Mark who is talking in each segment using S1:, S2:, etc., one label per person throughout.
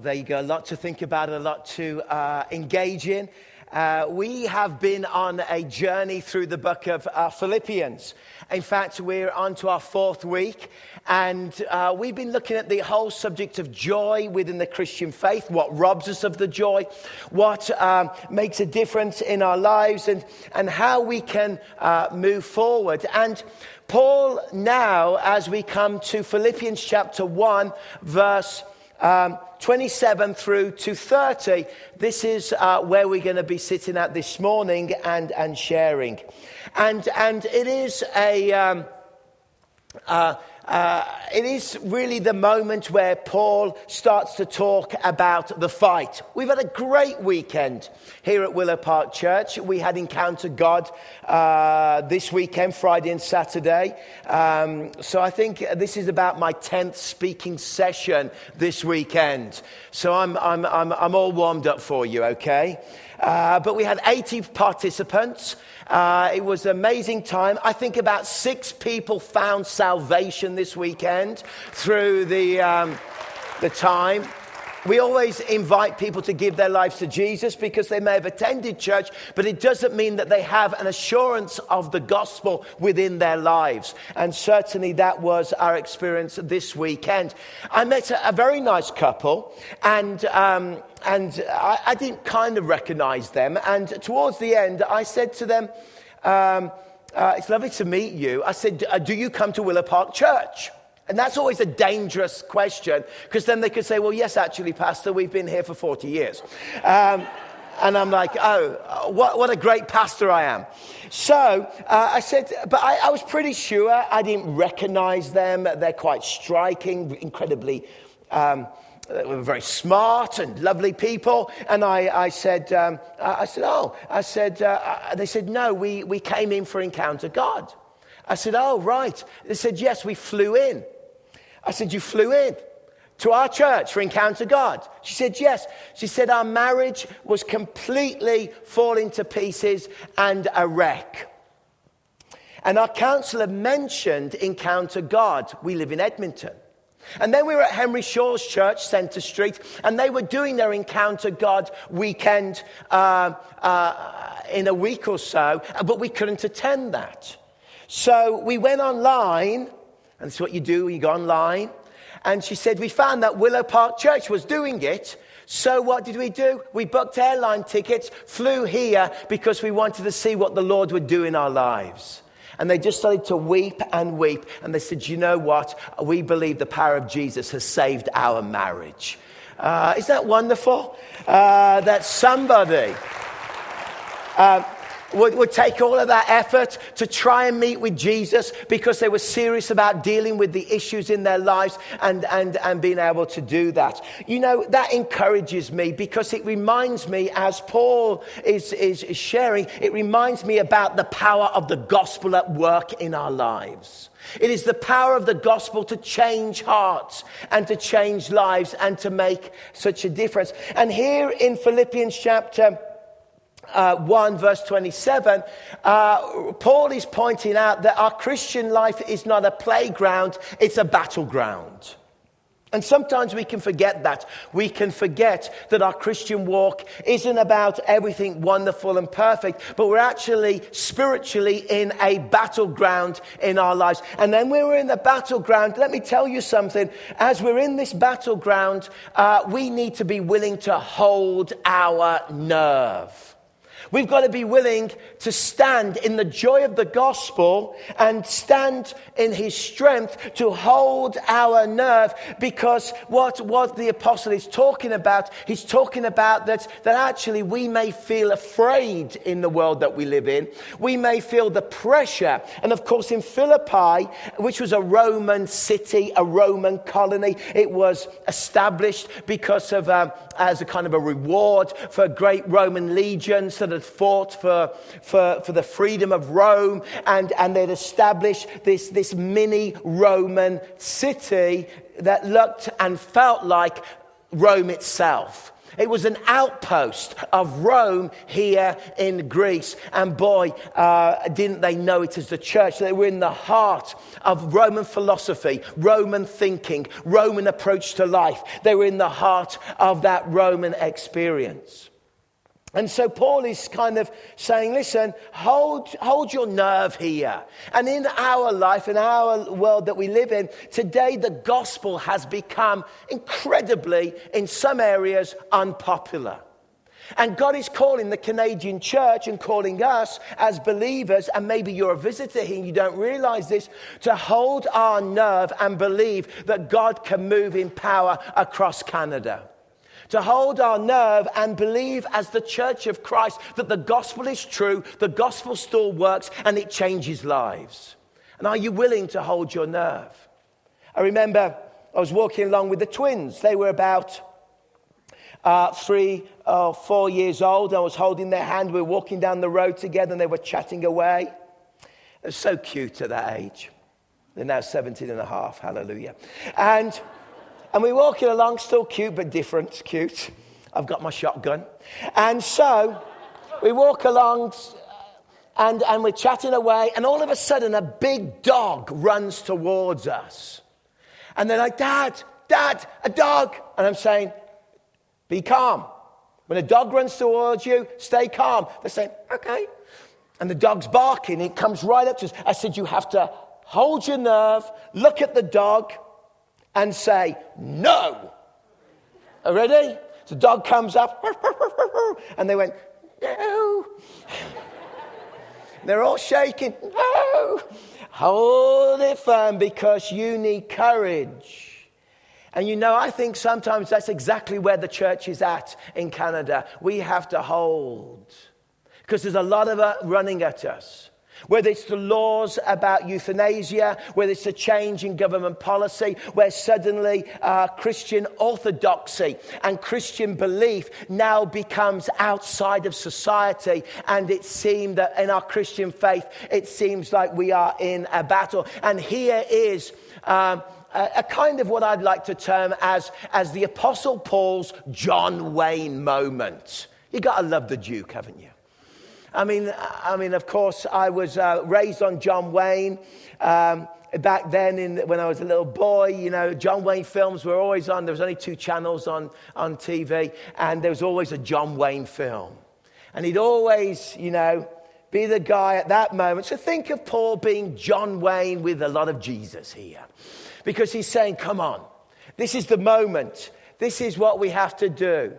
S1: There you go. A lot to think about, a lot to uh, engage in. Uh, we have been on a journey through the book of uh, Philippians. In fact, we're on to our fourth week, and uh, we've been looking at the whole subject of joy within the Christian faith, what robs us of the joy, what um, makes a difference in our lives, and, and how we can uh, move forward. And Paul, now, as we come to Philippians chapter 1, verse um, 27 through to 30, this is uh, where we're going to be sitting at this morning and, and sharing. And, and it is a. Um, uh, uh, it is really the moment where Paul starts to talk about the fight. We've had a great weekend here at Willow Park Church. We had Encounter God uh, this weekend, Friday and Saturday. Um, so I think this is about my 10th speaking session this weekend. So I'm, I'm, I'm, I'm all warmed up for you, okay? Uh, but we had 80 participants. Uh, it was an amazing time. I think about six people found salvation this weekend through the, um, the time. We always invite people to give their lives to Jesus because they may have attended church, but it doesn't mean that they have an assurance of the gospel within their lives. And certainly that was our experience this weekend. I met a, a very nice couple, and, um, and I, I, didn't kind of recognize them. And towards the end, I said to them, um, uh, It's lovely to meet you. I said, Do you come to Willow Park Church? And that's always a dangerous question because then they could say, well, yes, actually, Pastor, we've been here for 40 years. Um, and I'm like, oh, what, what a great pastor I am. So uh, I said, but I, I, was pretty sure I didn't recognize them. They're quite striking, incredibly. Um, were very smart and lovely people. And I, I said, um, I said, oh, I said, uh, they said, no, we, we came in for Encounter God. I said, oh, right. They said, yes, we flew in. I said, You flew in to our church for Encounter God? She said, Yes. She said, Our marriage was completely falling to pieces and a wreck. And our counselor mentioned Encounter God. We live in Edmonton. And then we were at Henry Schorr's church, Centre Street, and they were doing their Encounter God weekend uh, uh, in a week or so, but we couldn't attend that. So we went online and it's what you do, you go online. And she said, We found that Willow Park Church was doing it. So what did we do? We booked airline tickets, flew here because we wanted to see what the Lord would do in our lives. And they just started to weep and weep. And they said, You know what? We believe the power of Jesus has saved our marriage. Uh, isn't that wonderful? Uh, that somebody. Uh, would, would take all of that effort to try and meet with Jesus because they were serious about dealing with the issues in their lives and, and, and being able to do that. You know, that encourages me because it reminds me, as Paul is, is, is sharing, it reminds me about the power of the gospel at work in our lives. It is the power of the gospel to change hearts and to change lives and to make such a difference. And here in Philippians chapter uh, 1, verse 27, uh, Paul is pointing out that our Christian life is not a playground, it's a battleground. And sometimes we can forget that. We can forget that our Christian walk isn't about everything wonderful and perfect, but we're actually spiritually in a battleground in our lives. And then when we're in the battleground, let me tell you something. As we're in this battleground, uh, we need to be willing to hold our nerve. We've got to be willing to stand in the joy of the gospel and stand in his strength to hold our nerve because what, what the apostle is talking about, he's talking about that, that actually we may feel afraid in the world that we live in. We may feel the pressure. And of course, in Philippi, which was a Roman city, a Roman colony, it was established because of, um, as a kind of a reward for great Roman legions that had fought for, for, for the freedom of Rome, and, and they'd established this, this mini Roman city that looked and felt like Rome itself. It was an outpost of Rome here in Greece. And boy, uh, didn't they know it as the church. They were in the heart of Roman philosophy, Roman thinking, Roman approach to life. They were in the heart of that Roman experience. And so Paul is kind of saying, listen, hold, hold your nerve here. And in our life, in our world that we live in, today the gospel has become incredibly, in some areas, unpopular. And God is calling the Canadian church and calling us as believers, and maybe you're a visitor here and you don't realize this, to hold our nerve and believe that God can move in power across Canada to hold our nerve and believe as the church of Christ that the gospel is true, the gospel still works, and it changes lives. And are you willing to hold your nerve? I remember I was walking along with the twins. They were about uh, three or four years old. I was holding their hand. We were walking down the road together and they were chatting away. They're so cute at that age. They're now 17 and a half. Hallelujah. And and we're walking along, still cute, but different. Cute. I've got my shotgun. And so we walk along and, and we're chatting away, and all of a sudden, a big dog runs towards us. And they're like, Dad, Dad, a dog. And I'm saying, Be calm. When a dog runs towards you, stay calm. They're saying, Okay. And the dog's barking. It comes right up to us. I said, You have to hold your nerve, look at the dog, and say, No. Ready? The dog comes up, and they went, No. They're all shaking, No. Hold it firm because you need courage. And you know, I think sometimes that's exactly where the church is at in Canada. We have to hold because there's a lot of it running at us. Whether it's the laws about euthanasia, whether it's a change in government policy, where suddenly uh, Christian orthodoxy and Christian belief now becomes outside of society. And it seems that in our Christian faith, it seems like we are in a battle. And here is. Um, a, a kind of what I'd like to term as, as the Apostle Paul's John Wayne moment. You've got to love the Duke, haven't you? I mean, I mean, of course, I was uh, raised on John Wayne. Um, back then, in, when I was a little boy, you know, John Wayne films were always on. There was only two channels on, on TV, and there was always a John Wayne film. And he'd always, you know, be the guy at that moment. So think of Paul being John Wayne with a lot of Jesus here. Because he's saying, come on, this is the moment. This is what we have to do.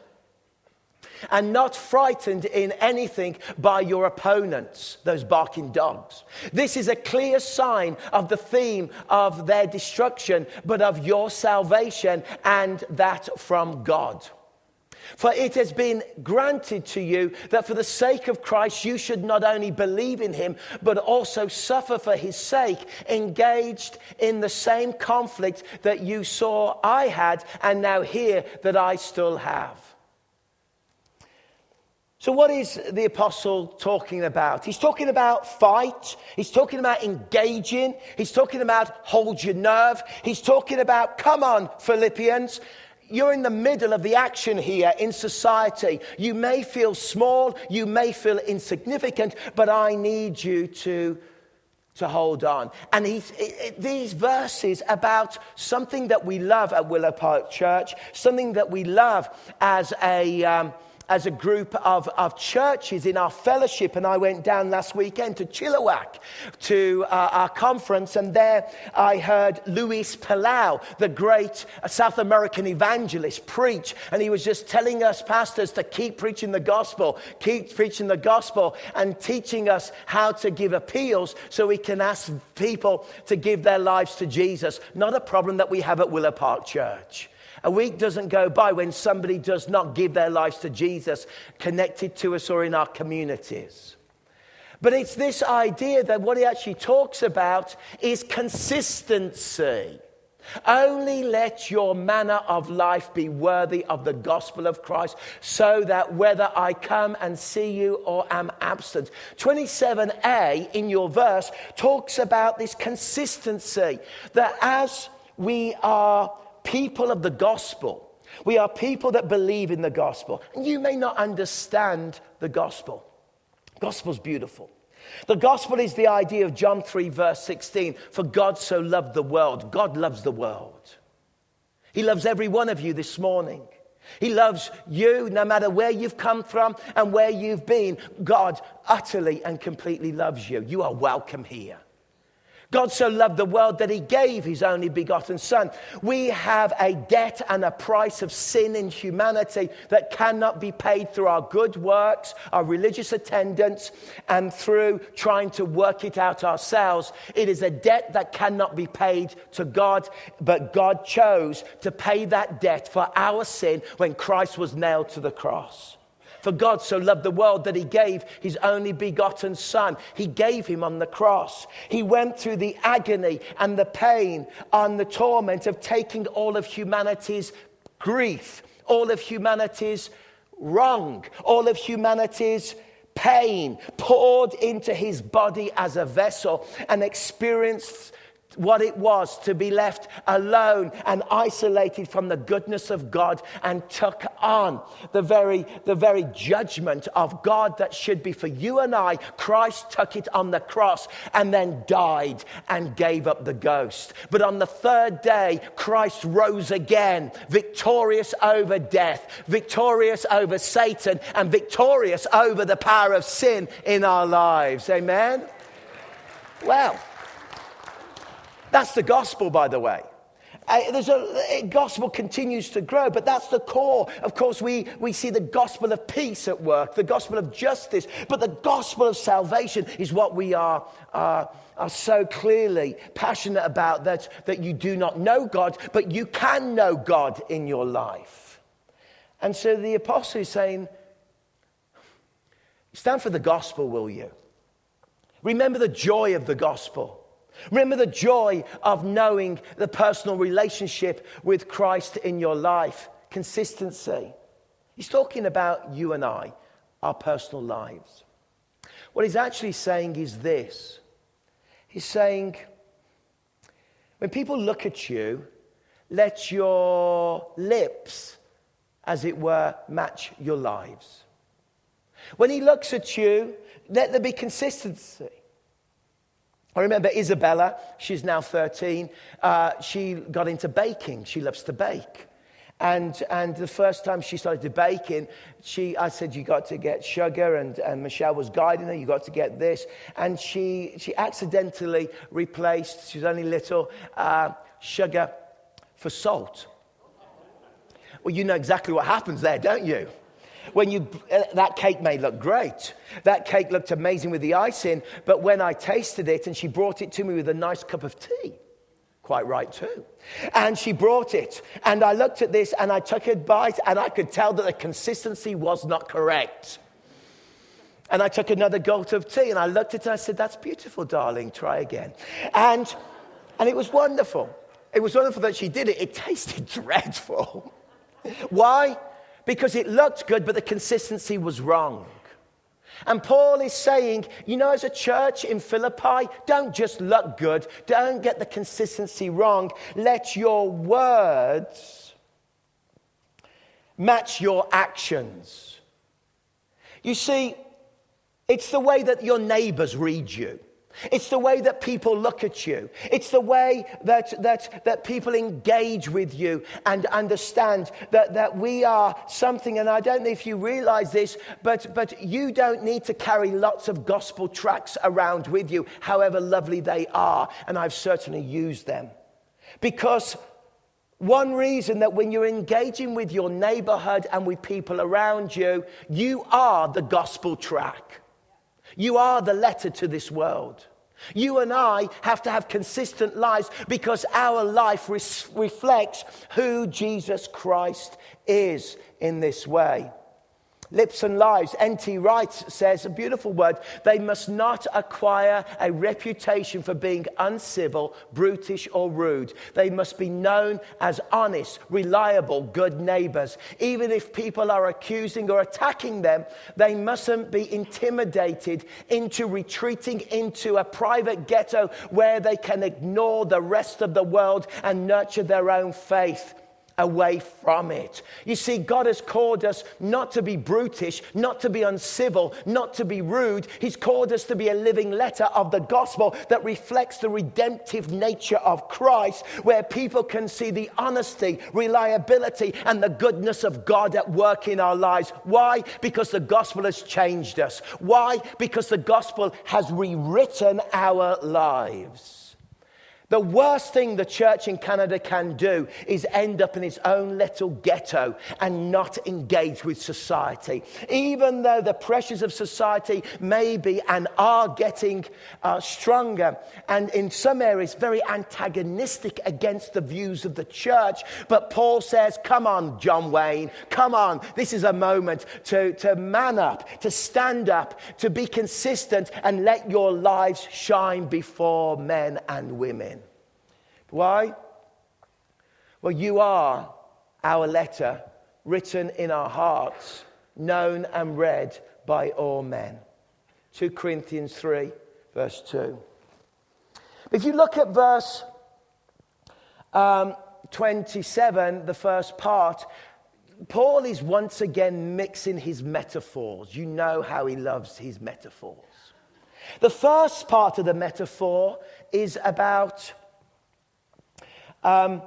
S1: and not frightened in anything by your opponents, those barking dogs. This is a clear sign of the theme of their destruction, but of your salvation and that from God. For it has been granted to you that for the sake of Christ you should not only believe in him, but also suffer for his sake, engaged in the same conflict that you saw I had and now hear that I still have. So, what is the apostle talking about? He's talking about fight. He's talking about engaging. He's talking about hold your nerve. He's talking about, come on, Philippians. You're in the middle of the action here in society. You may feel small, you may feel insignificant, but I need you to, to hold on. And he's, these verses about something that we love at Willow Park Church, something that we love as a. Um, as a group of, of churches in our fellowship. And I went down last weekend to Chilliwack to uh, our conference. And there I heard Luis Palau, the great South American evangelist, preach. And he was just telling us pastors to keep preaching the gospel, keep preaching the gospel, and teaching us how to give appeals so we can ask people to give their lives to Jesus. Not a problem that we have at Willow Park Church. A week doesn't go by when somebody does not give their lives to Jesus, connected to us or in our communities. But it's this idea that what he actually talks about is consistency. Only let your manner of life be worthy of the gospel of Christ, so that whether I come and see you or am absent. 27a in your verse talks about this consistency that as we are people of the gospel, we are people that believe in the gospel. And you may not understand the gospel. Gospel's beautiful. The gospel is the idea of John 3, verse 16. For God so loved the world. God loves the world. He loves every one of you this morning. He loves you no matter where you've come from and where you've been. God utterly and completely loves you. You are welcome here. God so loved the world that he gave his only begotten Son. We have a debt and a price of sin in humanity that cannot be paid through our good works, our religious attendance, and through trying to work it out ourselves. It is a debt that cannot be paid to God, but God chose to pay that debt for our sin when Christ was nailed to the cross. For God so loved the world that he gave his only begotten Son. He gave him on the cross. He went through the agony and the pain and the torment of taking all of humanity's grief, all of humanity's wrong, all of humanity's pain poured into his body as a vessel and experienced what it was to be left alone and isolated from the goodness of God and took on the very, the very judgment of God that should be for you and I. Christ took it on the cross and then died and gave up the ghost. But on the third day, Christ rose again, victorious over death, victorious over Satan, and victorious over the power of sin in our lives. Amen? Well, that's the gospel, by the way. Uh, there's a, gospel continues to grow, but that's the core. Of course, we, we see the gospel of peace at work, the gospel of justice, but the gospel of salvation is what we are, uh, are so clearly passionate about that, that you do not know God, but you can know God in your life. And so the apostle is saying, Stand for the gospel, will you? Remember the joy of the gospel. Remember the joy of knowing the personal relationship with Christ in your life. Consistency. He's talking about you and I, our personal lives. What he's actually saying is this He's saying, when people look at you, let your lips, as it were, match your lives. When he looks at you, let there be consistency. I remember Isabella, she's now 13. Uh, she got into baking. She loves to bake. And, and the first time she started baking, she, I said, You got to get sugar. And, and Michelle was guiding her, You got to get this. And she, she accidentally replaced, she was only little, uh, sugar for salt. Well, you know exactly what happens there, don't you? When you, uh, that cake may look great. That cake looked amazing with the icing, but when I tasted it and she brought it to me with a nice cup of tea, quite right too. And she brought it, and I looked at this and I took a bite, and I could tell that the consistency was not correct. And I took another gulp of tea, and I looked at her. I said, "That's beautiful, darling. Try again." And and it was wonderful. It was wonderful that she did it. It tasted dreadful. Why? Because it looked good, but the consistency was wrong. And Paul is saying, you know, as a church in Philippi, don't just look good, don't get the consistency wrong. Let your words match your actions. You see, it's the way that your neighbors read you. It's the way that people look at you. It's the way that, that, that people engage with you and understand that, that we are something. And I don't know if you realize this, but, but you don't need to carry lots of gospel tracts around with you, however lovely they are. And I've certainly used them. Because one reason that when you're engaging with your neighborhood and with people around you, you are the gospel track. You are the letter to this world. You and I have to have consistent lives because our life res- reflects who Jesus Christ is in this way. Lips and lives. N.T. Wright says a beautiful word they must not acquire a reputation for being uncivil, brutish, or rude. They must be known as honest, reliable, good neighbors. Even if people are accusing or attacking them, they mustn't be intimidated into retreating into a private ghetto where they can ignore the rest of the world and nurture their own faith away from it. You see, God has called us not to be brutish, not to be uncivil, not to be rude. He's called us to be a living letter of the gospel that reflects the redemptive nature of Christ, where people can see the honesty, reliability, and the goodness of God at work in our lives. Why? Because the gospel has changed us. Why? Because the gospel has rewritten our lives. The worst thing the church in Canada can do is end up in its own little ghetto and not engage with society. Even though the pressures of society may be and are getting uh, stronger and in some areas very antagonistic against the views of the church. But Paul says, Come on, John Wayne, come on. This is a moment to, to man up, to stand up, to be consistent, and let your lives shine before men and women. Why? Well, you are our letter written in our hearts, known and read by all men. 2 Corinthians 3, verse 2. If you look at verse um, 27, the first part, Paul is once again mixing his metaphors. You know how he loves his metaphors. The first part of the metaphor is about um,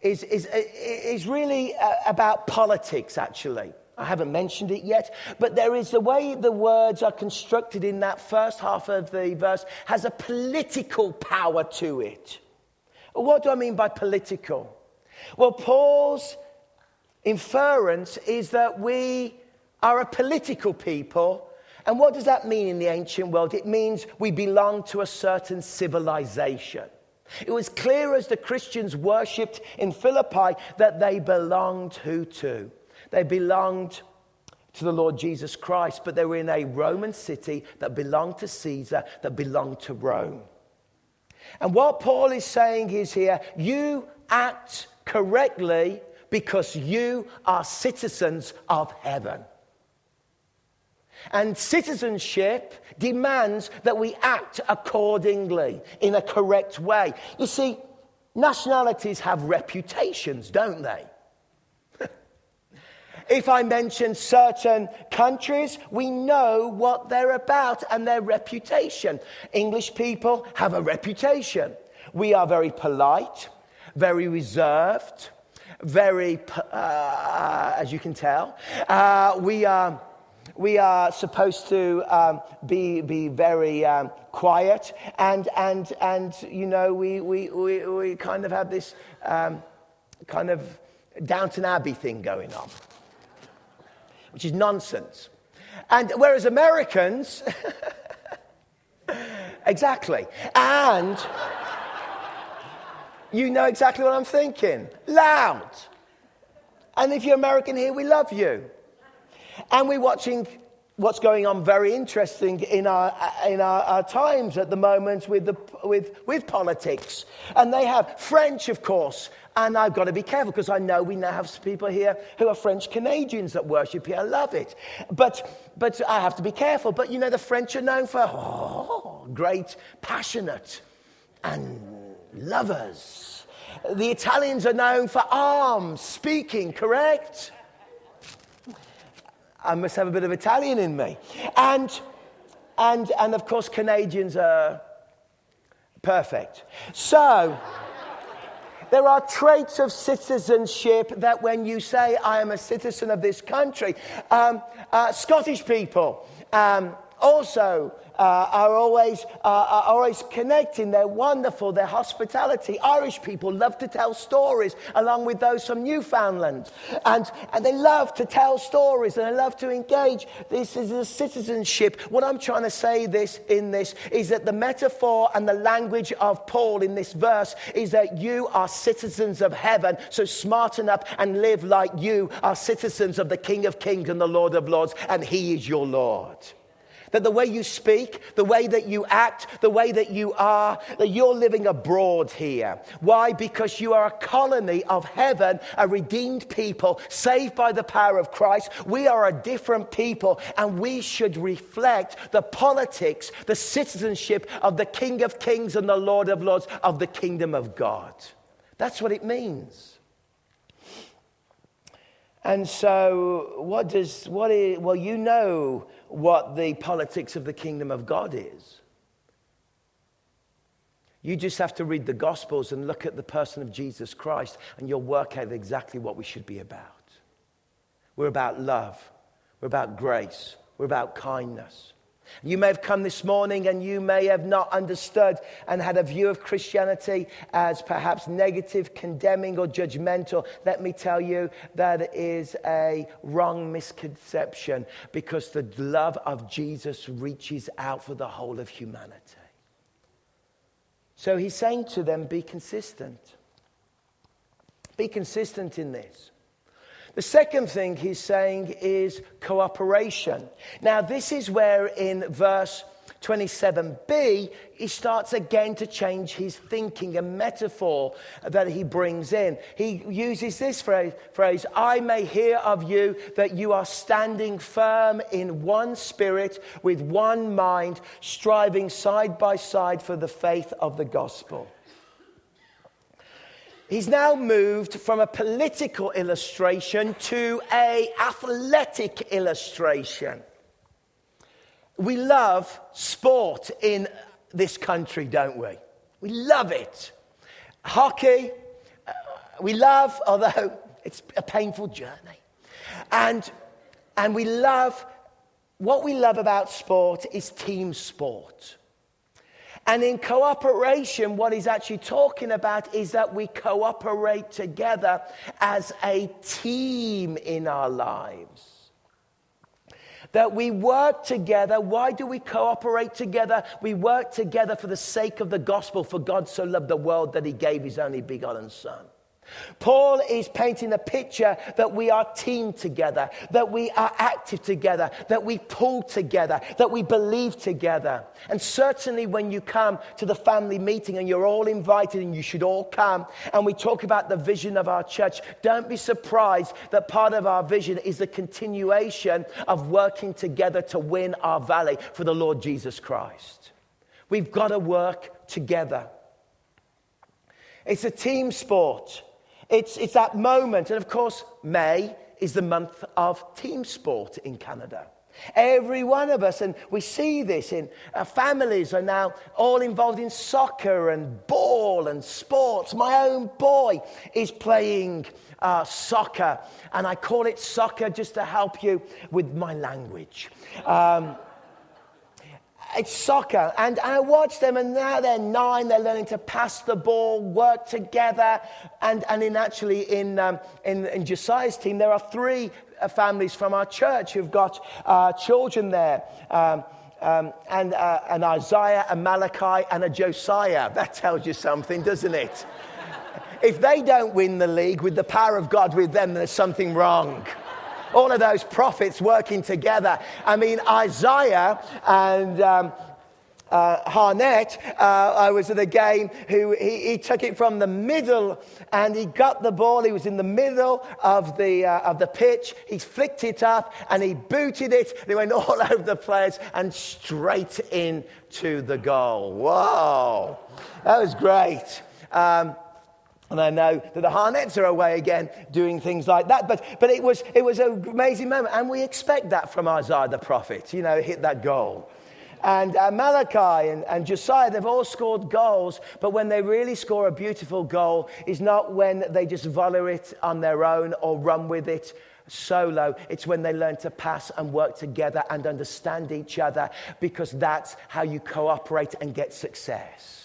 S1: is, is, is really uh, about politics, actually. I haven't mentioned it yet, but there is the way the words are constructed in that first half of the verse has a political power to it. What do I mean by political? Well, Paul's inference is that we are a political people. And what does that mean in the ancient world? It means we belong to a certain civilization. It was clear as the Christians worshipped in Philippi that they belonged who to? They belonged to the Lord Jesus Christ, but they were in a Roman city that belonged to Caesar, that belonged to Rome. And what Paul is saying is here you act correctly because you are citizens of heaven. And citizenship demands that we act accordingly in a correct way. You see, nationalities have reputations, don't they? if I mention certain countries, we know what they're about and their reputation. English people have a reputation. We are very polite, very reserved, very, uh, as you can tell. Uh, we are we are supposed to um, be, be very um, quiet and, and, and you know we, we, we, we kind of have this um, kind of Downton Abbey thing going on which is nonsense. And whereas Americans exactly. And you know exactly what I'm thinking. Loud. And if you're American here we love you and we're watching what's going on very interesting in our, in our, our, times at the moment with, the, with, with politics. And they have French, of course. And I've got to be careful because I know we now have people here who are French Canadians that worship here. I love it. But, but I have to be careful. But you know, the French are known for oh, great, passionate, and lovers. The Italians are known for arms, speaking, correct? I must have a bit of Italian in me. And, and, and of course, Canadians are perfect. So, there are traits of citizenship that when you say, I am a citizen of this country, um, uh, Scottish people, um, also uh, are always, uh, are always connecting. They're wonderful. Their hospitality. Irish people love to tell stories along with those from Newfoundland. And, and they love to tell stories and they love to engage. This is a citizenship. What I'm trying to say this in this is that the metaphor and the language of Paul in this verse is that you are citizens of heaven. So smarten up and live like you are citizens of the King of Kings and the Lord of Lords, and He is your Lord. That the way you speak, the way that you act, the way that you are, that you're living abroad here. Why? Because you are a colony of heaven, a redeemed people, saved by the power of Christ. We are a different people, and we should reflect the politics, the citizenship of the King of Kings and the Lord of Lords of the kingdom of God. That's what it means. And so, what does, what is, well, you know what the politics of the kingdom of God is. You just have to read the Gospels and look at the person of Jesus Christ, and you'll work out exactly what we should be about. We're about love, we're about grace, we're about kindness. You may have come this morning and you may have not understood and had a view of Christianity as perhaps negative, condemning, or judgmental. Let me tell you that is a wrong misconception because the love of Jesus reaches out for the whole of humanity. So he's saying to them, be consistent. Be consistent in this. The second thing he's saying is cooperation. Now, this is where in verse 27b, he starts again to change his thinking, a metaphor that he brings in. He uses this phrase, I may hear of you that you are standing firm in one spirit, with one mind, striving side by side for the faith of the gospel. He's now moved from a political illustration to a athletic illustration. We love sport in this country, don't we? We love it. Hockey, uh, we love, although it's a painful journey. And, and we love, what we love about sport is team sport. And in cooperation, what he's actually talking about is that we cooperate together as a team in our lives. That we work together. Why do we cooperate together? We work together for the sake of the gospel, for God so loved the world that he gave his only begotten Son. Paul is painting a picture that we are team together, that we are active together, that we pull together, that we believe together. And certainly when you come to the family meeting and you're all invited and you should all come and we talk about the vision of our church, don't be surprised that part of our vision is the continuation of working together to win our valley for the Lord Jesus Christ. We've got to work together. It's a team sport. It's, it's that moment. And of course, May is the month of team sport in Canada. Every one of us, and we see this in our families, are now all involved in soccer and ball and sports. My own boy is playing uh, soccer, and I call it soccer just to help you with my language. Um, it's soccer. And I watch them, and now they're nine. They're learning to pass the ball, work together. And, and in actually, in, um, in, in Josiah's team, there are three uh, families from our church who've got uh, children there. Um, um, and, uh, an Isaiah, a Malachi, and a Josiah. That tells you something, doesn't it? if they don't win the league with the power of God with them, there's something wrong all of those prophets working together. I mean, Isaiah and. Um, uh, Harnett, uh, I was at a game, who he, he, took it from the middle and he got the ball. He was in the middle of the, uh, of the pitch. He flicked it up and he booted it. They went all over the players and straight into the goal. Whoa, that was great. Um, and I know that the Harnets are away again doing things like that. But, but it, was, it was an amazing moment. And we expect that from Isaiah the prophet, you know, hit that goal. And uh, Malachi and, and Josiah, they've all scored goals. But when they really score a beautiful goal is not when they just volley it on their own or run with it, solo. It's when they learn to pass and work together and understand each other because that's how you cooperate and get success.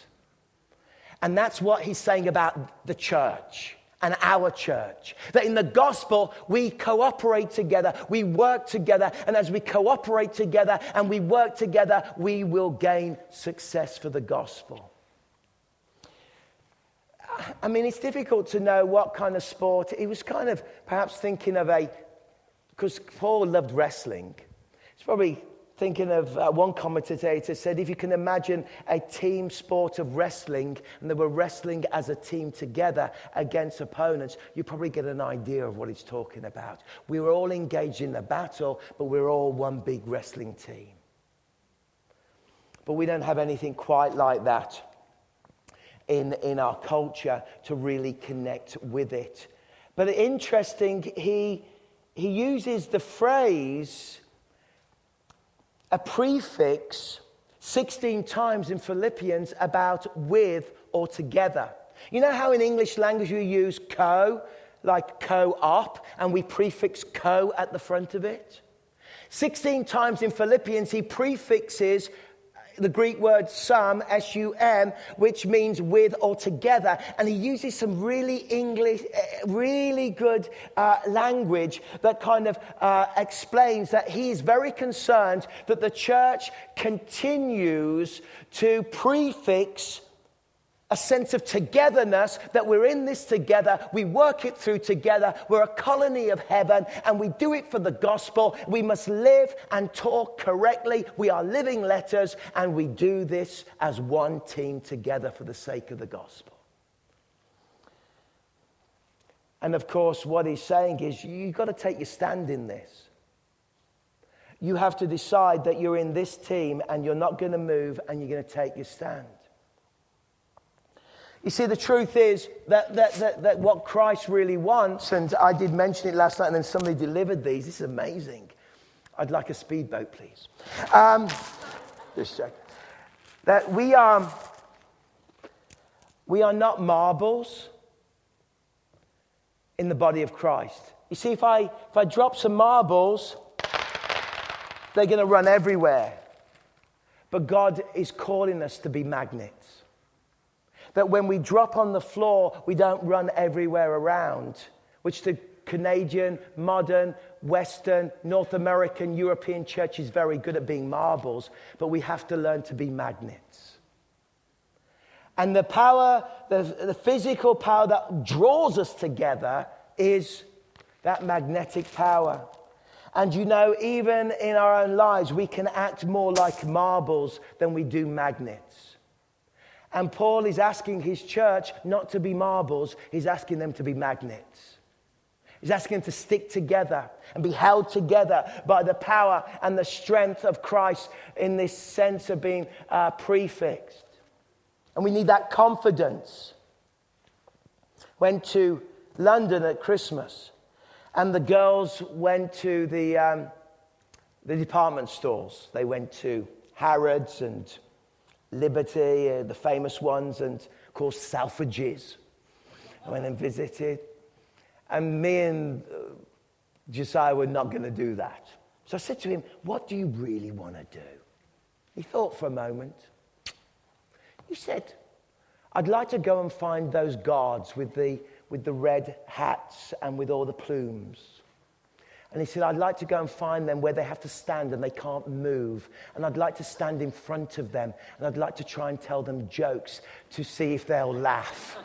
S1: And that's what he's saying about the church and our church. That in the gospel, we cooperate together, we work together, and as we cooperate together and we work together, we will gain success for the gospel. I mean, it's difficult to know what kind of sport. He was kind of perhaps thinking of a, because Paul loved wrestling. It's probably thinking of uh, one commentator said if you can imagine a team sport of wrestling and they were wrestling as a team together against opponents you probably get an idea of what he's talking about. We were all engaged in the battle but we we're all one big wrestling team. But we don't have anything quite like that in, in our culture to really connect with it. But interesting he he uses the phrase a prefix 16 times in Philippians about with or together. You know how in English language we use co, like co op, and we prefix co at the front of it? 16 times in Philippians, he prefixes the Greek word sum, S U M, which means with or together. And he uses some really English, eh, really good uh, language that kind of uh, explains that he is very concerned that the church continues to prefix a sense of togetherness that we're in this together, we work it through together, we're a colony of heaven, and we do it for the gospel. We must live and talk correctly. We are living letters, and we do this as one team together for the sake of the gospel. And of course, what he's saying is you've got to take your stand in this. You have to decide that you're in this team and you're not going to move and you're going to take your stand. You see, the truth is that, that, that, that, what Christ really wants, and I did mention it last night, and then somebody delivered these. This is amazing. I'd like a speedboat, please. Um, just check. That we are, we are not marbles in the body of Christ. You see, if I, if I drop some marbles, they're going to run everywhere. But God is calling us to be magnets. That when we drop on the floor, we don't run everywhere around, which the Canadian, modern, Western, North American, European church is very good at being marbles, but we have to learn to be magnets. And the power, the, the physical power that draws us together is that magnetic power. And you know, even in our own lives, we can act more like marbles than we do magnets. And Paul is asking his church not to be marbles, he's asking them to be magnets. He's asking them to stick together and be held together by the power and the strength of Christ in this sense of being uh, prefixed. And we need that confidence. Went to London at Christmas, and the girls went to the, um, the department stores. They went to Harrods and Liberty, uh, the famous ones, and of course, Selfridges. I went and visited. And me and uh, Josiah were not going to do that. So I said to him, What do you really want to do? He thought for a moment. He said, I'd like to go and find those guards with the, with the red hats and with all the plumes. And he said, I'd like to go and find them where they have to stand and they can't move. And I'd like to stand in front of them and I'd like to try and tell them jokes to see if they'll laugh.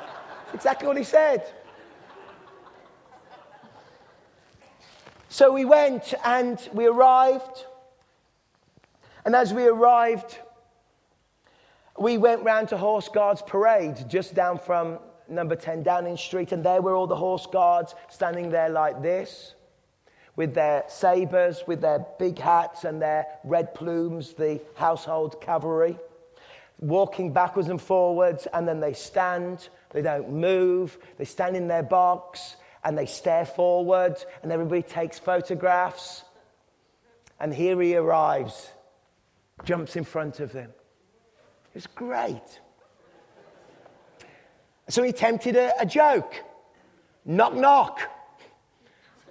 S1: exactly what he said. So we went and we arrived. And as we arrived, we went round to Horse Guards Parade just down from number 10 Downing Street. And there were all the horse guards standing there like this with their sabres, with their big hats and their red plumes, the household cavalry, walking backwards and forwards, and then they stand, they don't move, they stand in their box, and they stare forward, and everybody takes photographs. And here he arrives, jumps in front of them. It's great. So he attempted a, a joke knock, knock.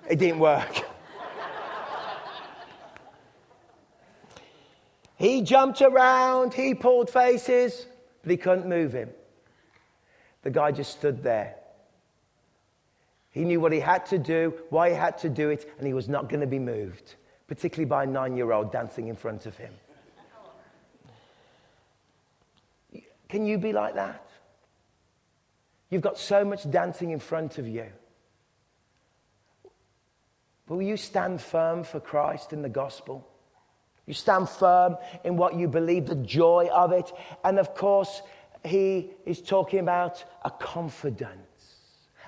S1: It didn't work. He jumped around, he pulled faces, but he couldn't move him. The guy just stood there. He knew what he had to do, why he had to do it, and he was not going to be moved, particularly by a nine year old dancing in front of him. Can you be like that? You've got so much dancing in front of you. Will you stand firm for Christ in the gospel? You stand firm in what you believe, the joy of it. And of course, he is talking about a confidence.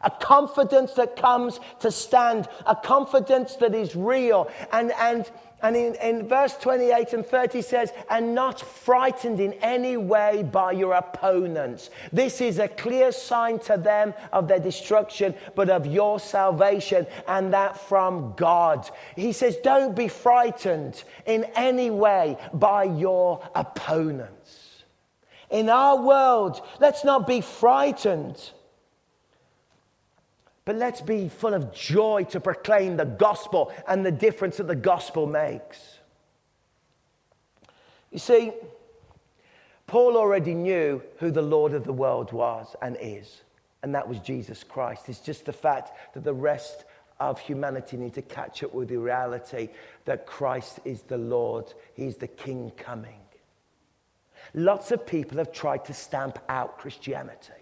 S1: A confidence that comes to stand, a confidence that is real. And, and and in, in verse 28 and 30 says, and not frightened in any way by your opponents. This is a clear sign to them of their destruction, but of your salvation, and that from God. He says, don't be frightened in any way by your opponents. In our world, let's not be frightened but let's be full of joy to proclaim the gospel and the difference that the gospel makes. You see, Paul already knew who the Lord of the world was and is, and that was Jesus Christ. It's just the fact that the rest of humanity need to catch up with the reality that Christ is the Lord, He's the King coming. Lots of people have tried to stamp out Christianity.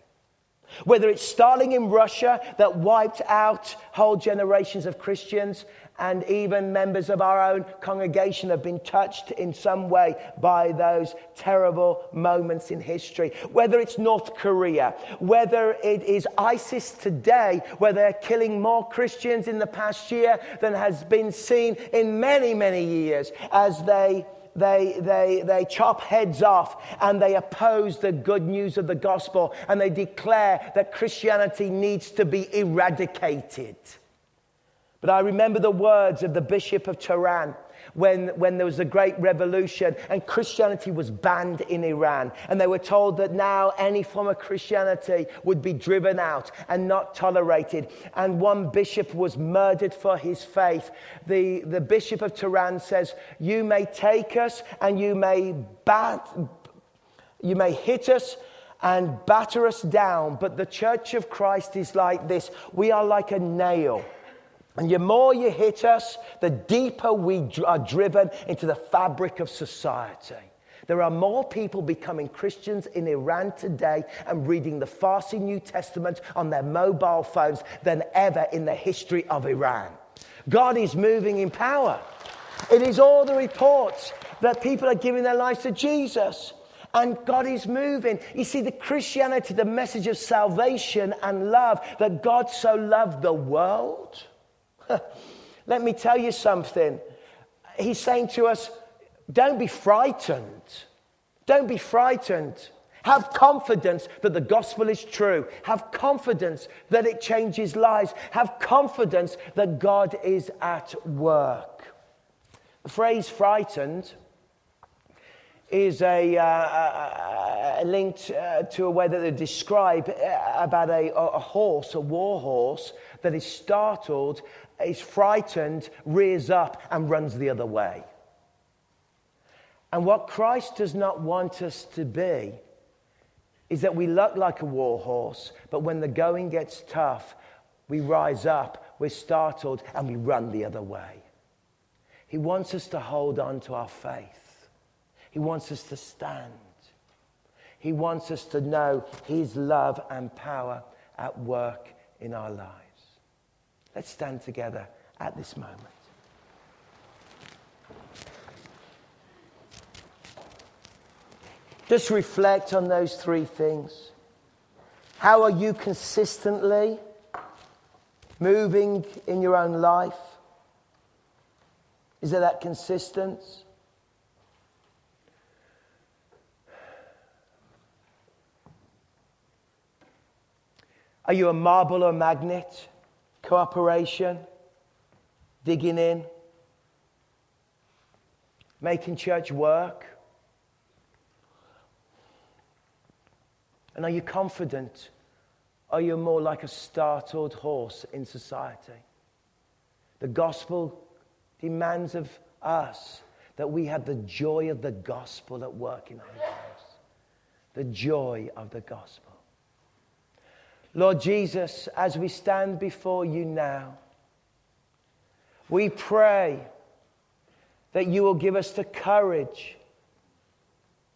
S1: Whether it's Stalin in Russia that wiped out whole generations of Christians, and even members of our own congregation have been touched in some way by those terrible moments in history. Whether it's North Korea, whether it is ISIS today, where they're killing more Christians in the past year than has been seen in many, many years as they they, they, they chop heads off and they oppose the good news of the gospel and they declare that Christianity needs to be eradicated. But I remember the words of the Bishop of Tehran when, when there was a great revolution and Christianity was banned in Iran. And they were told that now any form of Christianity would be driven out and not tolerated. And one bishop was murdered for his faith. The, the Bishop of Tehran says, You may take us and you may bat, you may hit us and batter us down, but the Church of Christ is like this. We are like a nail and the more you hit us, the deeper we are driven into the fabric of society. There are more people becoming Christians in Iran today and reading the Farsi New Testament on their mobile phones than ever in the history of Iran. God is moving in power. It is all the reports that people are giving their lives to Jesus. And God is moving. You see, the Christianity, the message of salvation and love, that God so loved the world Let me tell you something. He's saying to us, don't be frightened. Don't be frightened. Have confidence that the gospel is true. Have confidence that it changes lives. Have confidence that God is at work. The phrase frightened is a, uh, uh, linked uh, to a way that they describe uh, about a, a horse, a war horse, that is startled is frightened, rears up, and runs the other way. And what Christ does not want us to be is that we look like a war horse, but when the going gets tough, we rise up, we're startled, and we run the other way. He wants us to hold on to our faith. He wants us to stand. He wants us to know His love and power at work in our lives. Let's stand together at this moment. Just reflect on those three things. How are you consistently moving in your own life? Is there that consistency? Are you a marble or a magnet? Cooperation, digging in, making church work? And are you confident? Are you more like a startled horse in society? The gospel demands of us that we have the joy of the gospel at work in our lives. The joy of the gospel. Lord Jesus, as we stand before you now, we pray that you will give us the courage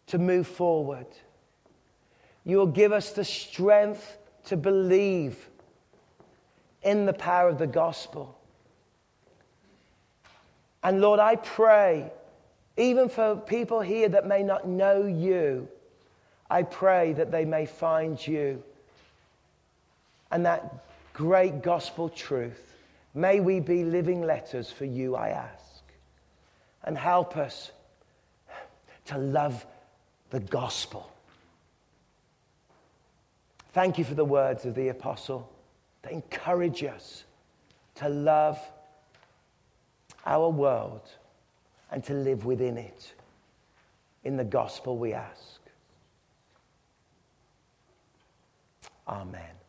S1: to move forward. You will give us the strength to believe in the power of the gospel. And Lord, I pray, even for people here that may not know you, I pray that they may find you and that great gospel truth. May we be living letters for you, I ask. And help us to love the gospel. Thank you for the words of the apostle that encourage us to love our world and to live within it. In the gospel, we ask. Amen.